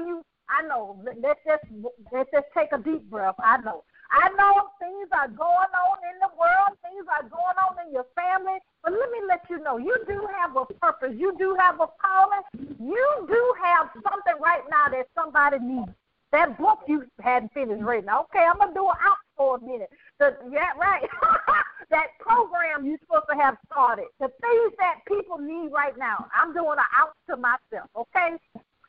you. I know. Let's just let's just take a deep breath. I know. I know things are going on in the world, things are going on in your family, but let me let you know, you do have a purpose. You do have a calling. You do have something right now that somebody needs. That book you hadn't finished reading. Okay, I'm gonna do it out for a minute. The, yeah, right. that program you're supposed to have started. The things that people need right now. I'm doing an out to myself. Okay,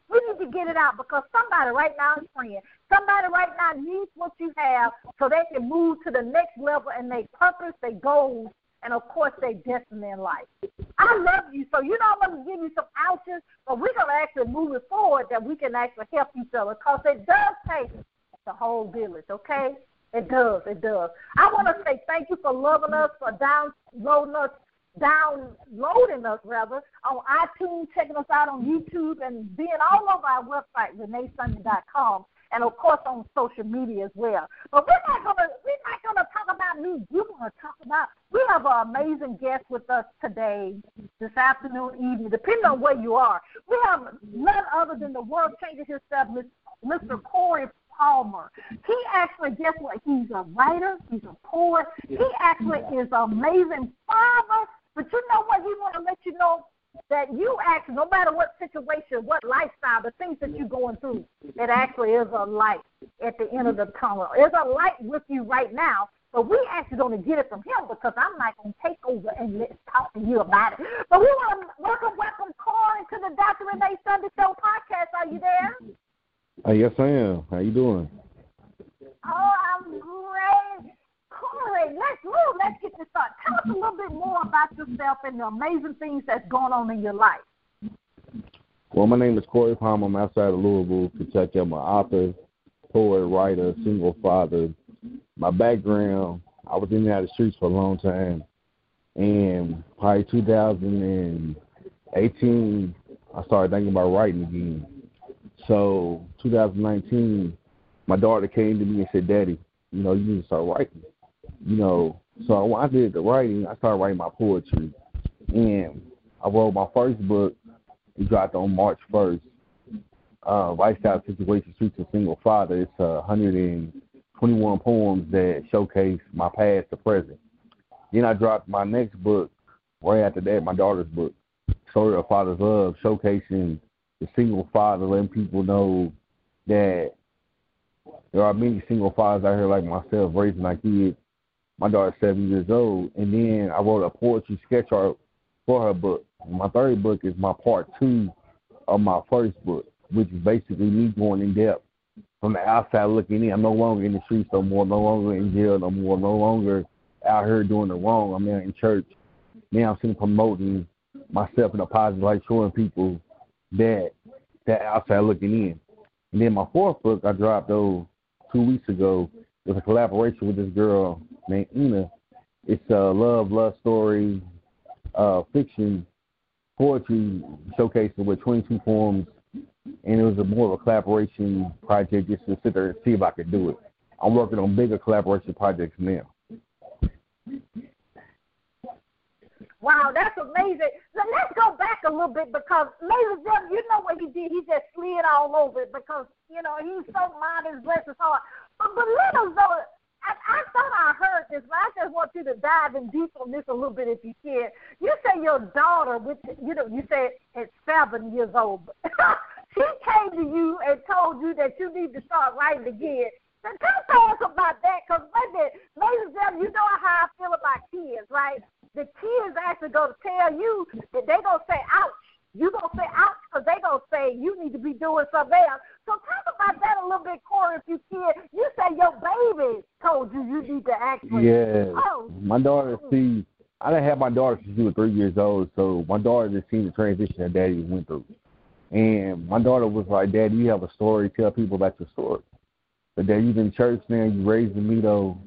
we need to get it out because somebody right now is praying. Somebody right now needs what you have so they can move to the next level and their purpose, their goals, and of course their destiny in life. I love you, so you know I'm going to give you some ouches, but we're going to actually move it forward that we can actually help each other because it does take the whole village, okay? It does, it does. I want to say thank you for loving us, for downloading us downloading us rather on iTunes, checking us out on YouTube, and being all over our website, reneesunday.com, and of course on social media as well. But we're not gonna we're not gonna talk about me. We're gonna talk about we have an amazing guest with us today, this afternoon, evening, depending on where you are. We have none other than the world changer himself, Mr. Corey Palmer. He actually, guess what? He's a writer, he's a poet, he actually is an amazing father, but you know what? He want to let you know that you actually, no matter what situation, what lifestyle, the things that you're going through, it actually is a light at the end of the tunnel. There's a light with you right now, but we actually going to get it from him because I'm not going to take over and let's talk to you about it. But we want to welcome, welcome Corey to the Dr. Renee Sunday Show podcast. Are you there? Uh, yes, I am. How you doing? Oh, I'm great. Corey, let's move. Let's get this started. Tell us a little bit more about yourself and the amazing things that's going on in your life. Well, my name is Corey Palmer. I'm outside of Louisville, Kentucky. I'm an author, poet, writer, single father. My background, I was in the streets for a long time. And probably 2018, I started thinking about writing again. So 2019, my daughter came to me and said, Daddy, you know, you need to start writing you know, so when I did the writing, I started writing my poetry, and I wrote my first book. It dropped on March first. Uh, Lifestyle Situation Streets of Single Father. It's uh, 121 poems that showcase my past to present. Then I dropped my next book right after that, my daughter's book, Story of Father's Love, showcasing the single father, letting people know that there are many single fathers out here like myself raising our kids my daughter's seven years old, and then I wrote a poetry sketch art for her book. My third book is my part two of my first book, which is basically me going in depth from the outside looking in. I'm no longer in the streets no more, no longer in jail no more, no longer out here doing the wrong. I'm now in church. Now I'm sitting promoting myself in a positive light, showing people that that outside looking in. And then my fourth book I dropped those two weeks ago was a collaboration with this girl named Ina. It's a love, love story, uh, fiction, poetry showcasing with 22 poems, and it was a more of a collaboration project just to sit there and see if I could do it. I'm working on bigger collaboration projects now. Wow, that's amazing. So let's go back a little bit because, ladies and you know what he did? He just slid all over it because, you know, he's so modest, bless his heart. But, but let us know I, I thought I heard this, but I just want you to dive in deep on this a little bit if you can. You say your daughter, which you know, you said at seven years old, she came to you and told you that you need to start writing again. So tell us about that, because ladies and gentlemen, you know how I feel about kids, right? The kids actually to tell you that they're going to say, ouch. You're going to say ouch because they're going to say you need to be doing something else. So talk about that a little bit, Corey, if you can. You say your baby told you you need to actually. Yeah. Oh. My daughter, see, I didn't have my daughter since she was three years old, so my daughter just seen the transition that daddy went through. And my daughter was like, Daddy, you have a story. Tell people about your story. But then you've in church now, you raising me, though.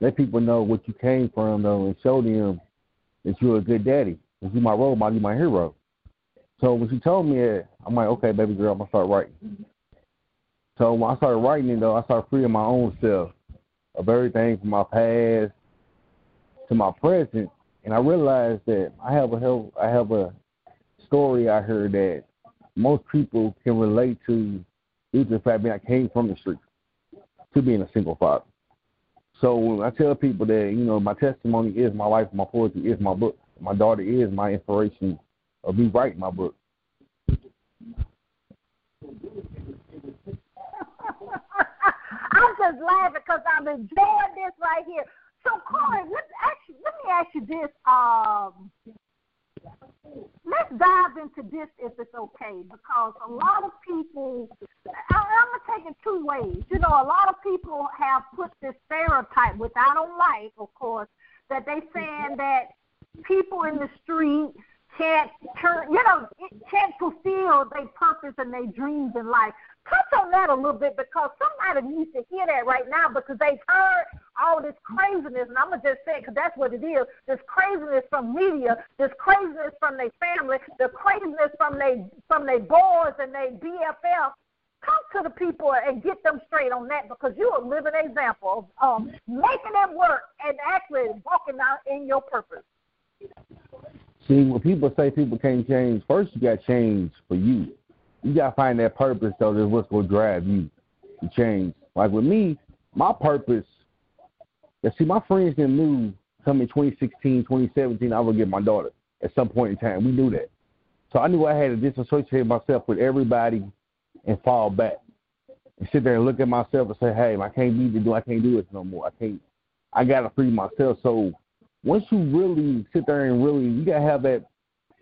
Let people know what you came from, though, and show them that you're a good daddy. That you're my role model, you're my hero. So when she told me that, I'm like, okay, baby girl, I'm to start writing. So when I started writing it though, I started freeing my own self of everything from my past to my present, and I realized that I have a I have a story I heard that most people can relate to due to the fact that I came from the street to being a single father. So when I tell people that, you know, my testimony is my life, my poetry is my book, my daughter is my inspiration of me writing my book. I'm just laughing because I'm enjoying this right here. So, Corey, let, actually, let me ask you this. Um, let's dive into this if it's okay, because a lot of people, I, I'm gonna take it two ways. You know, a lot of people have put this stereotype, which I don't like, of course, that they saying that people in the street can't turn, you know, can't fulfill their purpose and their dreams in life. Touch on that a little bit because somebody needs to hear that right now because they've heard all this craziness, and I'm gonna just say because that's what it is. This craziness from media, this craziness from their family, the craziness from their from their boys and their BFF. Talk to the people and get them straight on that because you're a living example of um, making them work and actually walking out in your purpose. See, when people say people can't change, first you got to change for you. You got to find that purpose, though, that's what's going to drive you to change. Like with me, my purpose yeah, see, my friends didn't knew coming 2016, 2017, I would get my daughter at some point in time. We knew that. So I knew I had to disassociate myself with everybody and fall back. And sit there and look at myself and say, Hey, I can't be the do I can't do this no more. I can't I gotta free myself. So once you really sit there and really you gotta have that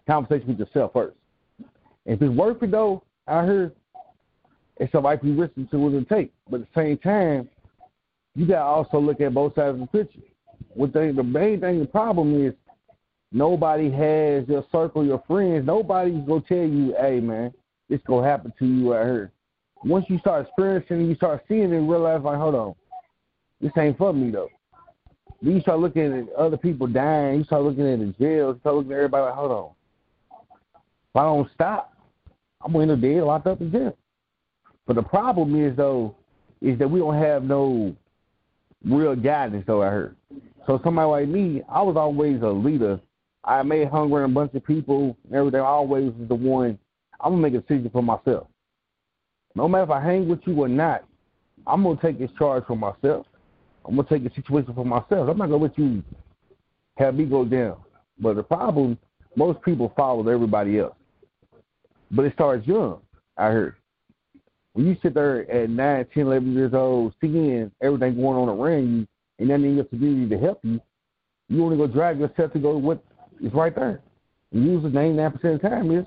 conversation with yourself first. If it's worth it though, I heard it's life you listen to what it take. But at the same time, you got to also look at both sides of the picture. What the, the main thing, the problem is nobody has your circle, your friends. Nobody's gonna tell you, "Hey, man, this gonna happen to you out here." Once you start experiencing, you start seeing it, and realize, like, hold on, this ain't for me though. Then you start looking at other people dying. You start looking at the jails. You start looking at everybody. Like, hold on, if I don't stop, I'm gonna end up dead, locked up in jail. But the problem is though, is that we don't have no real guidance though I heard. So somebody like me, I was always a leader. I made hung around a bunch of people and everything. I always was the one I'm gonna make a decision for myself. No matter if I hang with you or not, I'm gonna take this charge for myself. I'm gonna take the situation for myself. I'm not gonna let you have me go down. But the problem, most people follow everybody else. But it starts young, I heard when you sit there at 9, 10, 11 years old, seeing everything going on around you, and nothing in your community to help you, you only go drag yourself to go what is right there. And usually 99% of the time is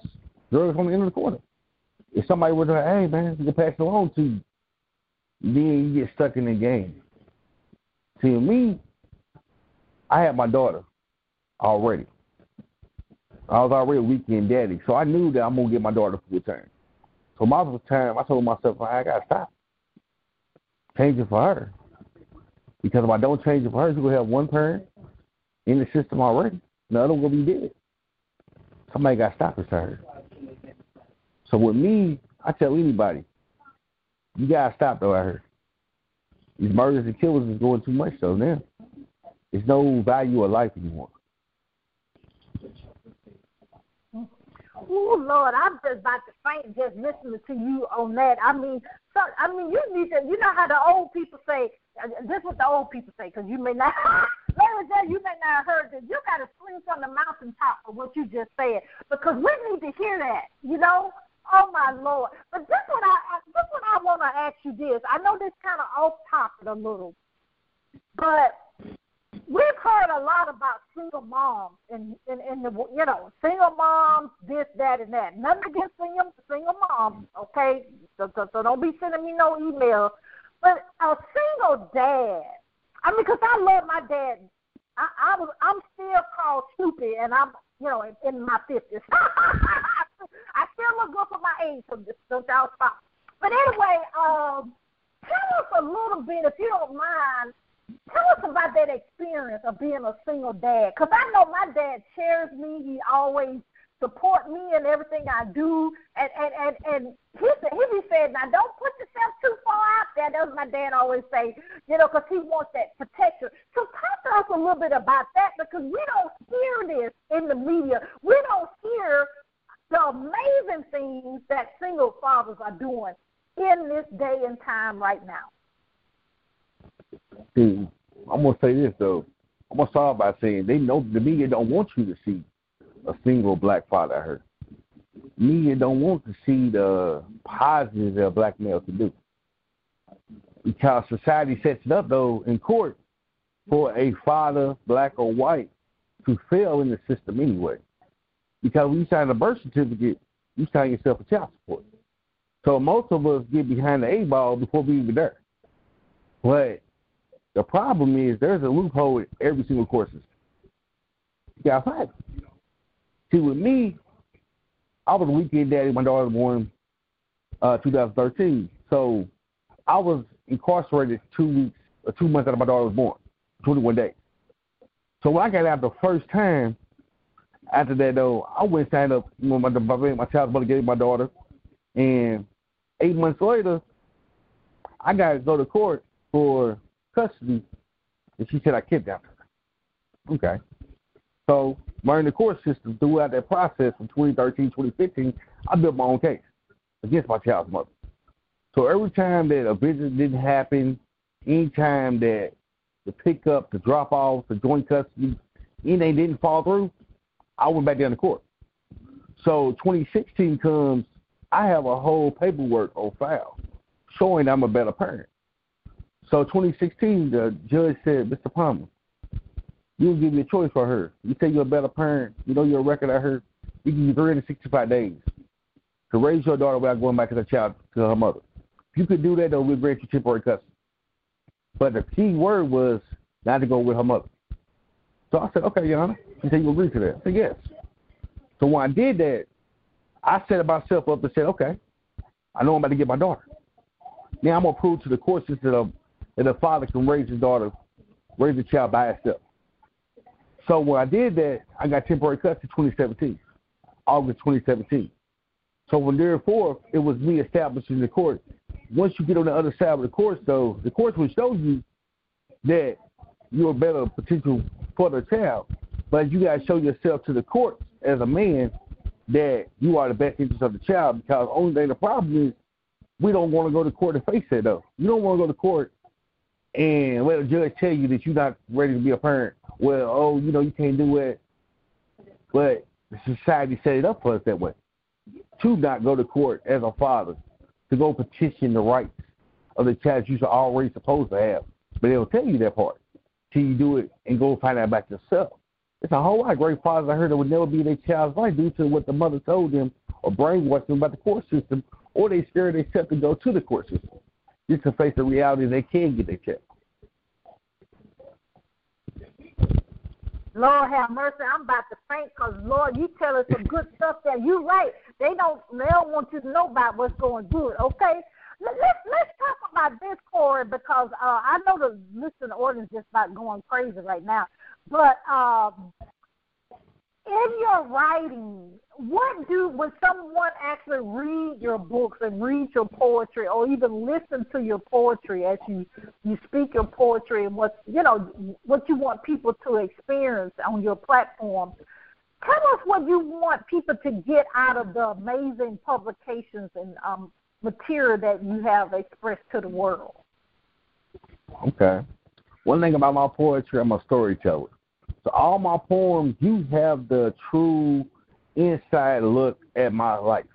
drugs on the end of the corner. If somebody would say, hey, man, you can pass it along to you, then you get stuck in the game. See, me, I had my daughter already. I was already a weekend daddy, so I knew that I'm to get my daughter full time. So of the time, I told myself, I got to stop. Change it for her. Because if I don't change it for her, she's to have one parent in the system already. The other will be dead. Somebody got to stop this her. So with me, I tell anybody, you got to stop though, I heard. These murders and killers is going too much though now. There's no value of life anymore. Oh Lord, I'm just about to faint just listening to you on that. I mean, so I mean, you need to. You know how the old people say. Uh, this is what the old people say, because you may not. Larry J, you may not have heard this. You got to swing from the mountaintop for what you just said, because we need to hear that. You know. Oh my Lord! But this what I this what I want to ask you this. I know this kind of off topic a little, but we've heard a lot about single moms and in, in, in the you know single moms this that and that. Nothing against single single moms, okay? So, so, so don't be sending me no email. But a single dad, I mean, because I love my dad. I, I was I'm still called stupid, and I'm you know in, in my fifties. I still look good for my age, so just don't y'all stop. But anyway, um, tell us a little bit, if you don't mind, Tell us about that experience of being a single dad. Because I know my dad cherishes me. He always support me in everything I do. And and and, and he he be saying, now don't put yourself too far out there. That's what my dad always say, you know, because he wants that protection. So talk to us a little bit about that because we don't hear this in the media. We don't hear the amazing things that single fathers are doing in this day and time right now? See, I'm gonna say this though. I'm gonna start by saying they know the media don't want you to see a single black father hurt. Media don't want to see the positives that a black male can do. Because society sets it up though in court for a father, black or white, to fail in the system anyway. Because when you sign a birth certificate, you sign yourself a child support. So most of us get behind the eight ball before we even there. But the problem is there's a loophole in every single course system. You gotta find it. See, with me, I was a weekend daddy. My daughter was born uh, 2013. So I was incarcerated two weeks or two months after my daughter was born, 21 days. So when I got out the first time, after that though, I went signed up. Know, my my, my child's mother gave my daughter, and eight months later, I got to go to court for custody, and she said I kidnapped her. Okay. So learning the court system throughout that process from 2013, 2015, I built my own case against my child's mother. So every time that a visit didn't happen, any time that the pickup, the drop off, the joint custody, anything didn't fall through, I went back down to court. So 2016 comes, I have a whole paperwork on file showing I'm a better parent. So 2016, the judge said, Mr. Palmer, you'll give me a choice for her. You say you're a better parent, you know your record of her, you give you 365 days to raise your daughter without going back as a child to her mother. If you could do that, though, we'll grant you temporary custody. But the key word was not to go with her mother. So I said, okay, Your Honor. She said, you agree to that? I said, yes. So when I did that, I set myself up and said, okay, I know I'm about to get my daughter. Now I'm to prove to the court system that um, a father can raise his daughter, raise a child by himself. So when I did that, I got temporary custody 2017, August 2017. So when therefore it was me establishing the court. Once you get on the other side of the court, though, the court will show you that you're a better potential for the child, but you got to show yourself to the court as a man that you are the best interest of the child. Because only thing the problem is we don't want to go to court and face it though. You don't want to go to court and let a judge tell you that you're not ready to be a parent. Well, oh, you know, you can't do it. But society set it up for us that way. To not go to court as a father, to go petition the rights of the child you're already supposed to have. But they'll tell you that part till you do it and go find out about yourself. It's a whole lot of great fathers I heard that would never be their child's life due to what the mother told them or brainwashed them about the court system, or they scared themselves to go to the court system just to face the reality they can get their check. Lord have mercy. I'm about to faint because Lord, you tell us some good stuff there. You right. They don't. They don't want you to know about what's going good. Okay. Let's let's talk about this, Corey, because uh, I know the listening audience just about going crazy right now. But um, in your writing, what do when someone actually read your books and read your poetry, or even listen to your poetry as you you speak your poetry and what you know what you want people to experience on your platform? Tell us what you want people to get out of the amazing publications and um, material that you have expressed to the world. Okay. One thing about my poetry, I'm a storyteller. So all my poems, you have the true inside look at my life.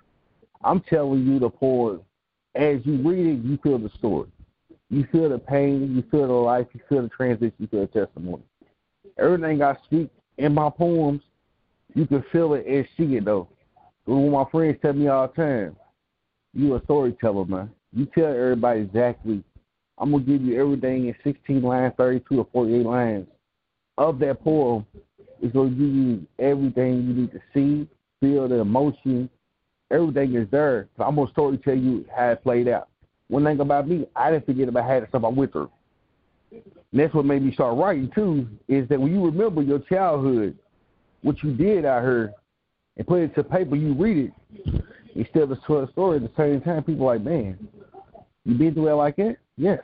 I'm telling you the poem. As you read it, you feel the story. You feel the pain, you feel the life, you feel the transition, you feel the testimony. Everything I speak in my poems, you can feel it and see it though. When my friends tell me all the time, you a storyteller, man. You tell everybody exactly. I'm gonna give you everything in 16 lines, 32 or 48 lines of that poem going to give you everything you need to see, feel the emotion. Everything is there. So I'm to story tell you how it played out. One thing about me, I didn't forget about how the stuff I went through. And that's what made me start writing too, is that when you remember your childhood, what you did out here, and put it to paper, you read it, instead of a story at the same time, people are like, man, you been through that like that? Yes.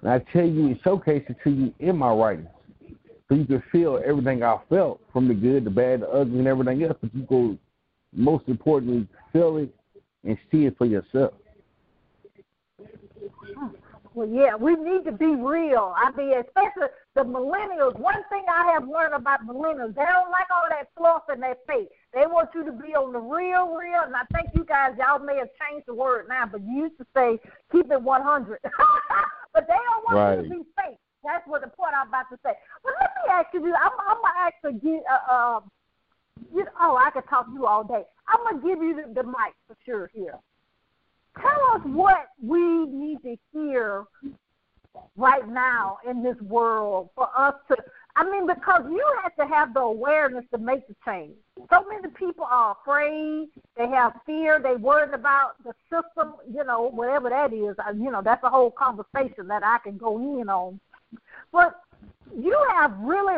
And I tell you and showcase it to you in my writings so you can feel everything I felt from the good, the bad, the ugly, and everything else. But you go, most importantly, feel it and see it for yourself. Well, yeah, we need to be real. I mean, especially the millennials. One thing I have learned about millennials, they don't like all that fluff and that fake. They want you to be on the real, real. And I think you guys, y'all may have changed the word now, but you used to say keep it 100. but they don't want right. you to be fake. That's what the point I'm about to say. But let me ask you, I'm, I'm gonna actually get. Uh, uh, you, oh, I could talk to you all day. I'm gonna give you the, the mic for sure here tell us what we need to hear right now in this world for us to I mean, because you have to have the awareness to make the change. So many people are afraid. They have fear. They worried about the system. You know, whatever that is. You know, that's a whole conversation that I can go in on. But you have really,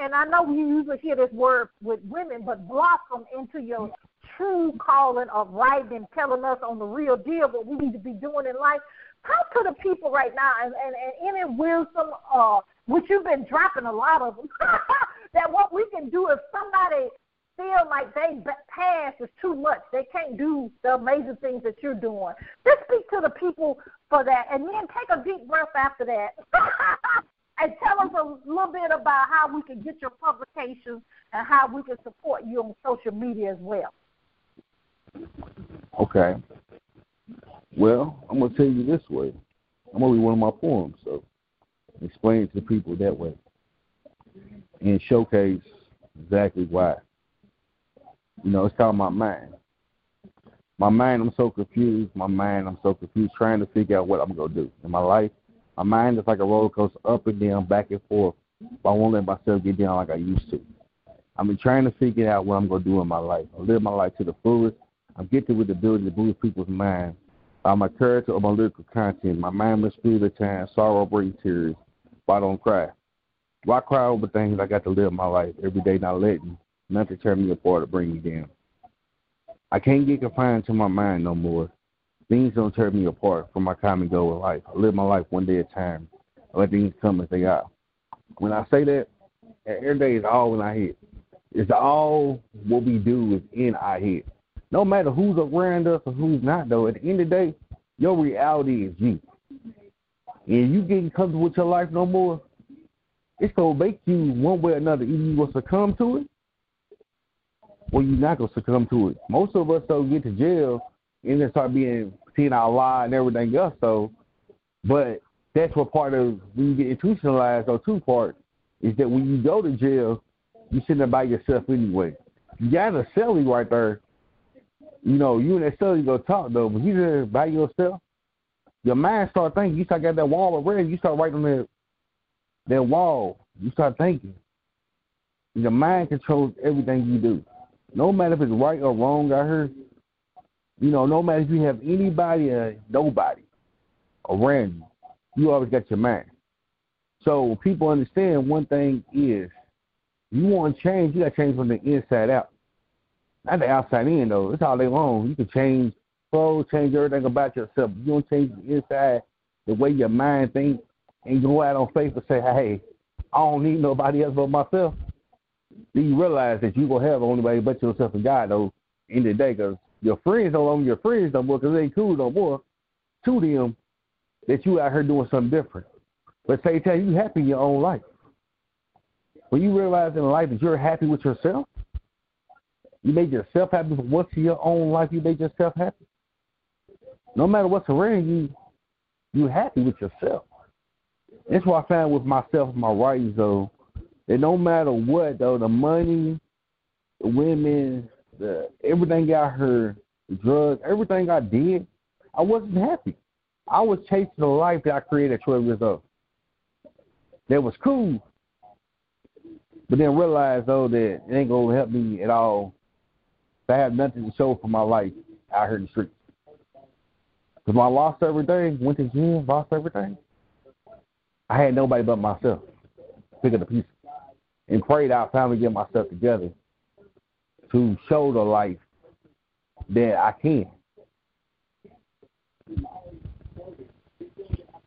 and I know you usually hear this word with women, but blossom into your true calling of writing and telling us on the real deal what we need to be doing in life. Talk to the people right now and, and, and any wisdom, uh, which you've been dropping a lot of them, that what we can do if somebody feel like they pass is too much, they can't do the amazing things that you're doing. Just speak to the people for that, and then take a deep breath after that. and tell us a little bit about how we can get your publications and how we can support you on social media as well. Okay. Well, I'm gonna tell you this way. I'm gonna read one of my poems, so explain it to the people that way, and showcase exactly why. You know, it's called my mind. My mind, I'm so confused. My mind, I'm so confused, trying to figure out what I'm gonna do in my life. My mind is like a roller coaster, up and down, back and forth. But I won't let myself get down like I used to. I've been trying to figure out what I'm gonna do in my life. I live my life to the fullest I'm gifted with the ability to move people's minds by my character or my lyrical content. My mind must feel the time, sorrow bring tears, I don't cry. Why cry over things I got to live my life every day, not letting nothing tear me apart or bring me down? I can't get confined to my mind no more. Things don't tear me apart from my common goal in life. I live my life one day at a time. I let things come as they are. When I say that, every day is all in our head. It's all what we do is in our head no matter who's around us or who's not, though, at the end of the day, your reality is you. And you getting comfortable with your life no more, it's gonna make you one way or another. Either you gonna succumb to it, or you're not gonna succumb to it. Most of us don't get to jail and then start being seeing our lie and everything else. So, but that's what part of when you get institutionalized or two part is that when you go to jail, you're sitting there by yourself anyway. You got a cellie right there you know, you and that you go talk though, but you just by yourself, your mind start thinking. You start getting that wall of red. You start writing on that that wall. You start thinking. Your mind controls everything you do. No matter if it's right or wrong, I heard. You know, no matter if you have anybody or nobody around you, you always got your mind. So people understand one thing is, you want to change, you got to change from the inside out. Not the outside in though. It's all they want. You can change clothes, change everything about yourself. You don't change the inside, the way your mind thinks, and go out on faith and say, "Hey, I don't need nobody else but myself." Then you realize that you gonna have only but yourself and God though. In the day, because your friends don't longer your friends no more, because they ain't cool no more. To them, that you out here doing something different. But say, tell you happy in your own life. When you realize in life that you're happy with yourself, you made yourself happy for once in your own life. You made yourself happy. No matter what's around you, you happy with yourself. That's what I found with myself, my writings, though. That no matter what, though, the money, the women, the everything I heard, the drugs, everything I did, I wasn't happy. I was chasing the life that I created at 12 years old. That was cool. But then realized, though, that it ain't to help me at all I have nothing to show for my life out here in the streets. Because when I lost everything, went to gym, lost everything, I had nobody but myself. Pick up the pieces. And prayed I finally get myself together to show the life that I can.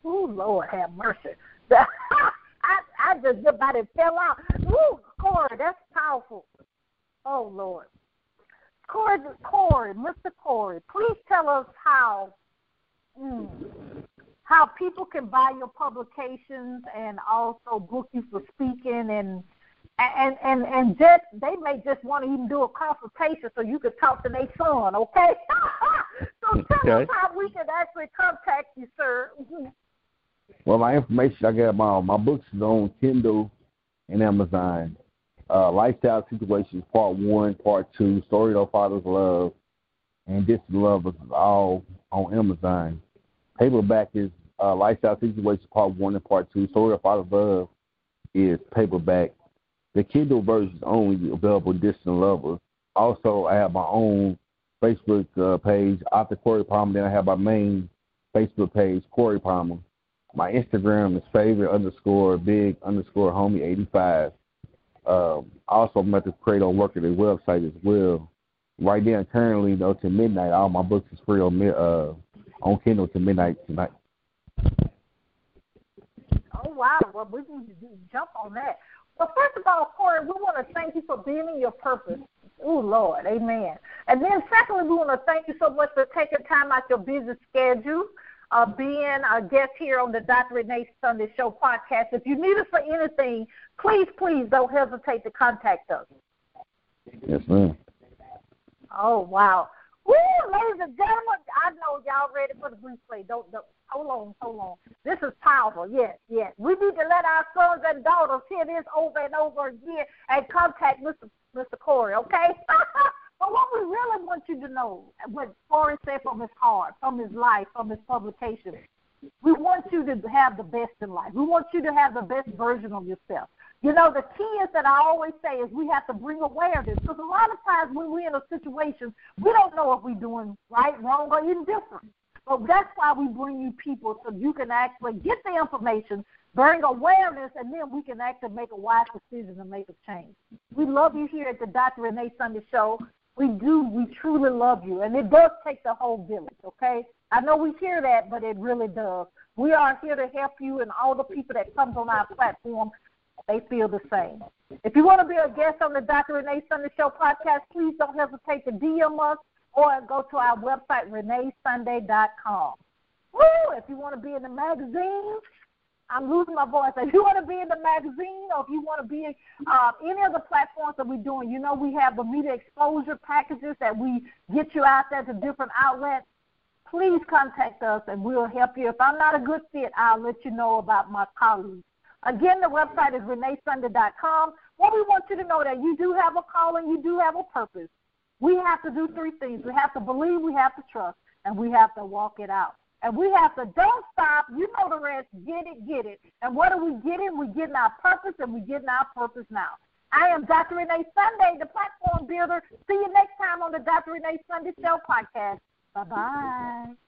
Oh Lord have mercy. I I just about fell out. Ooh, Corey, that's powerful. Oh Lord. Corey, Corey, Mr. Corey, please tell us how mm, how people can buy your publications and also book you for speaking and and and and just they may just want to even do a consultation so you could talk to their son, okay? so tell okay. us how we can actually contact you, sir. well, my information I got my my books is on Kindle and Amazon. Uh, Lifestyle Situations Part One, Part Two, Story of Father's Love, and This Love is all on Amazon. Paperback is uh, Lifestyle Situations Part One and Part Two. Story of Father's Love is paperback the Kindle version is only available distant lovers. Also, I have my own Facebook uh, page, Author Corey Palmer. Then I have my main Facebook page, Corey Palmer. My Instagram is favorite underscore big underscore homie eighty five. Um, also, I'm at the Credo Worker the website as well. Right now, currently though to midnight, all my books is free on uh, on Kindle to midnight tonight. Oh wow! Well, we can jump on that. Well, first of all, Corey, we want to thank you for being in your purpose. Oh, Lord, amen. And then secondly, we want to thank you so much for taking time out your busy schedule, uh, being a guest here on the Dr. Renee Sunday Show podcast. If you need us for anything, please, please don't hesitate to contact us. Yes, ma'am. Oh, wow. Woo, ladies and gentlemen, I know y'all ready for the replay. Don't, don't hold on, hold on. This is powerful. Yes, yes. We need to let our sons and daughters hear this over and over again and contact Mr. Mr. Corey, okay? but what we really want you to know, what Corey said from his heart, from his life, from his publication, we want you to have the best in life. We want you to have the best version of yourself. You know, the key is that I always say is we have to bring awareness because a lot of times when we're in a situation, we don't know if we're doing right, wrong, or indifferent. But that's why we bring you people so you can actually get the information, bring awareness, and then we can actually make a wise decision and make a change. We love you here at the Dr. Renee Sunday Show. We do. We truly love you. And it does take the whole village, okay? I know we hear that, but it really does. We are here to help you and all the people that comes on our platform they feel the same. If you want to be a guest on the Dr. Renee Sunday Show podcast, please don't hesitate to DM us or go to our website, reneesunday.com. Woo! If you want to be in the magazine, I'm losing my voice. If you want to be in the magazine or if you want to be in uh, any of the platforms that we're doing, you know we have the media exposure packages that we get you out there to different outlets. Please contact us and we'll help you. If I'm not a good fit, I'll let you know about my colleagues Again, the website is reneesunday.com. What we want you to know that you do have a calling, you do have a purpose. We have to do three things. We have to believe, we have to trust, and we have to walk it out. And we have to don't stop. You know the rest. Get it, get it. And what are we getting? We're getting our purpose, and we're getting our purpose now. I am Dr. Renee Sunday, the platform builder. See you next time on the Dr. Renee Sunday Show podcast. Bye bye.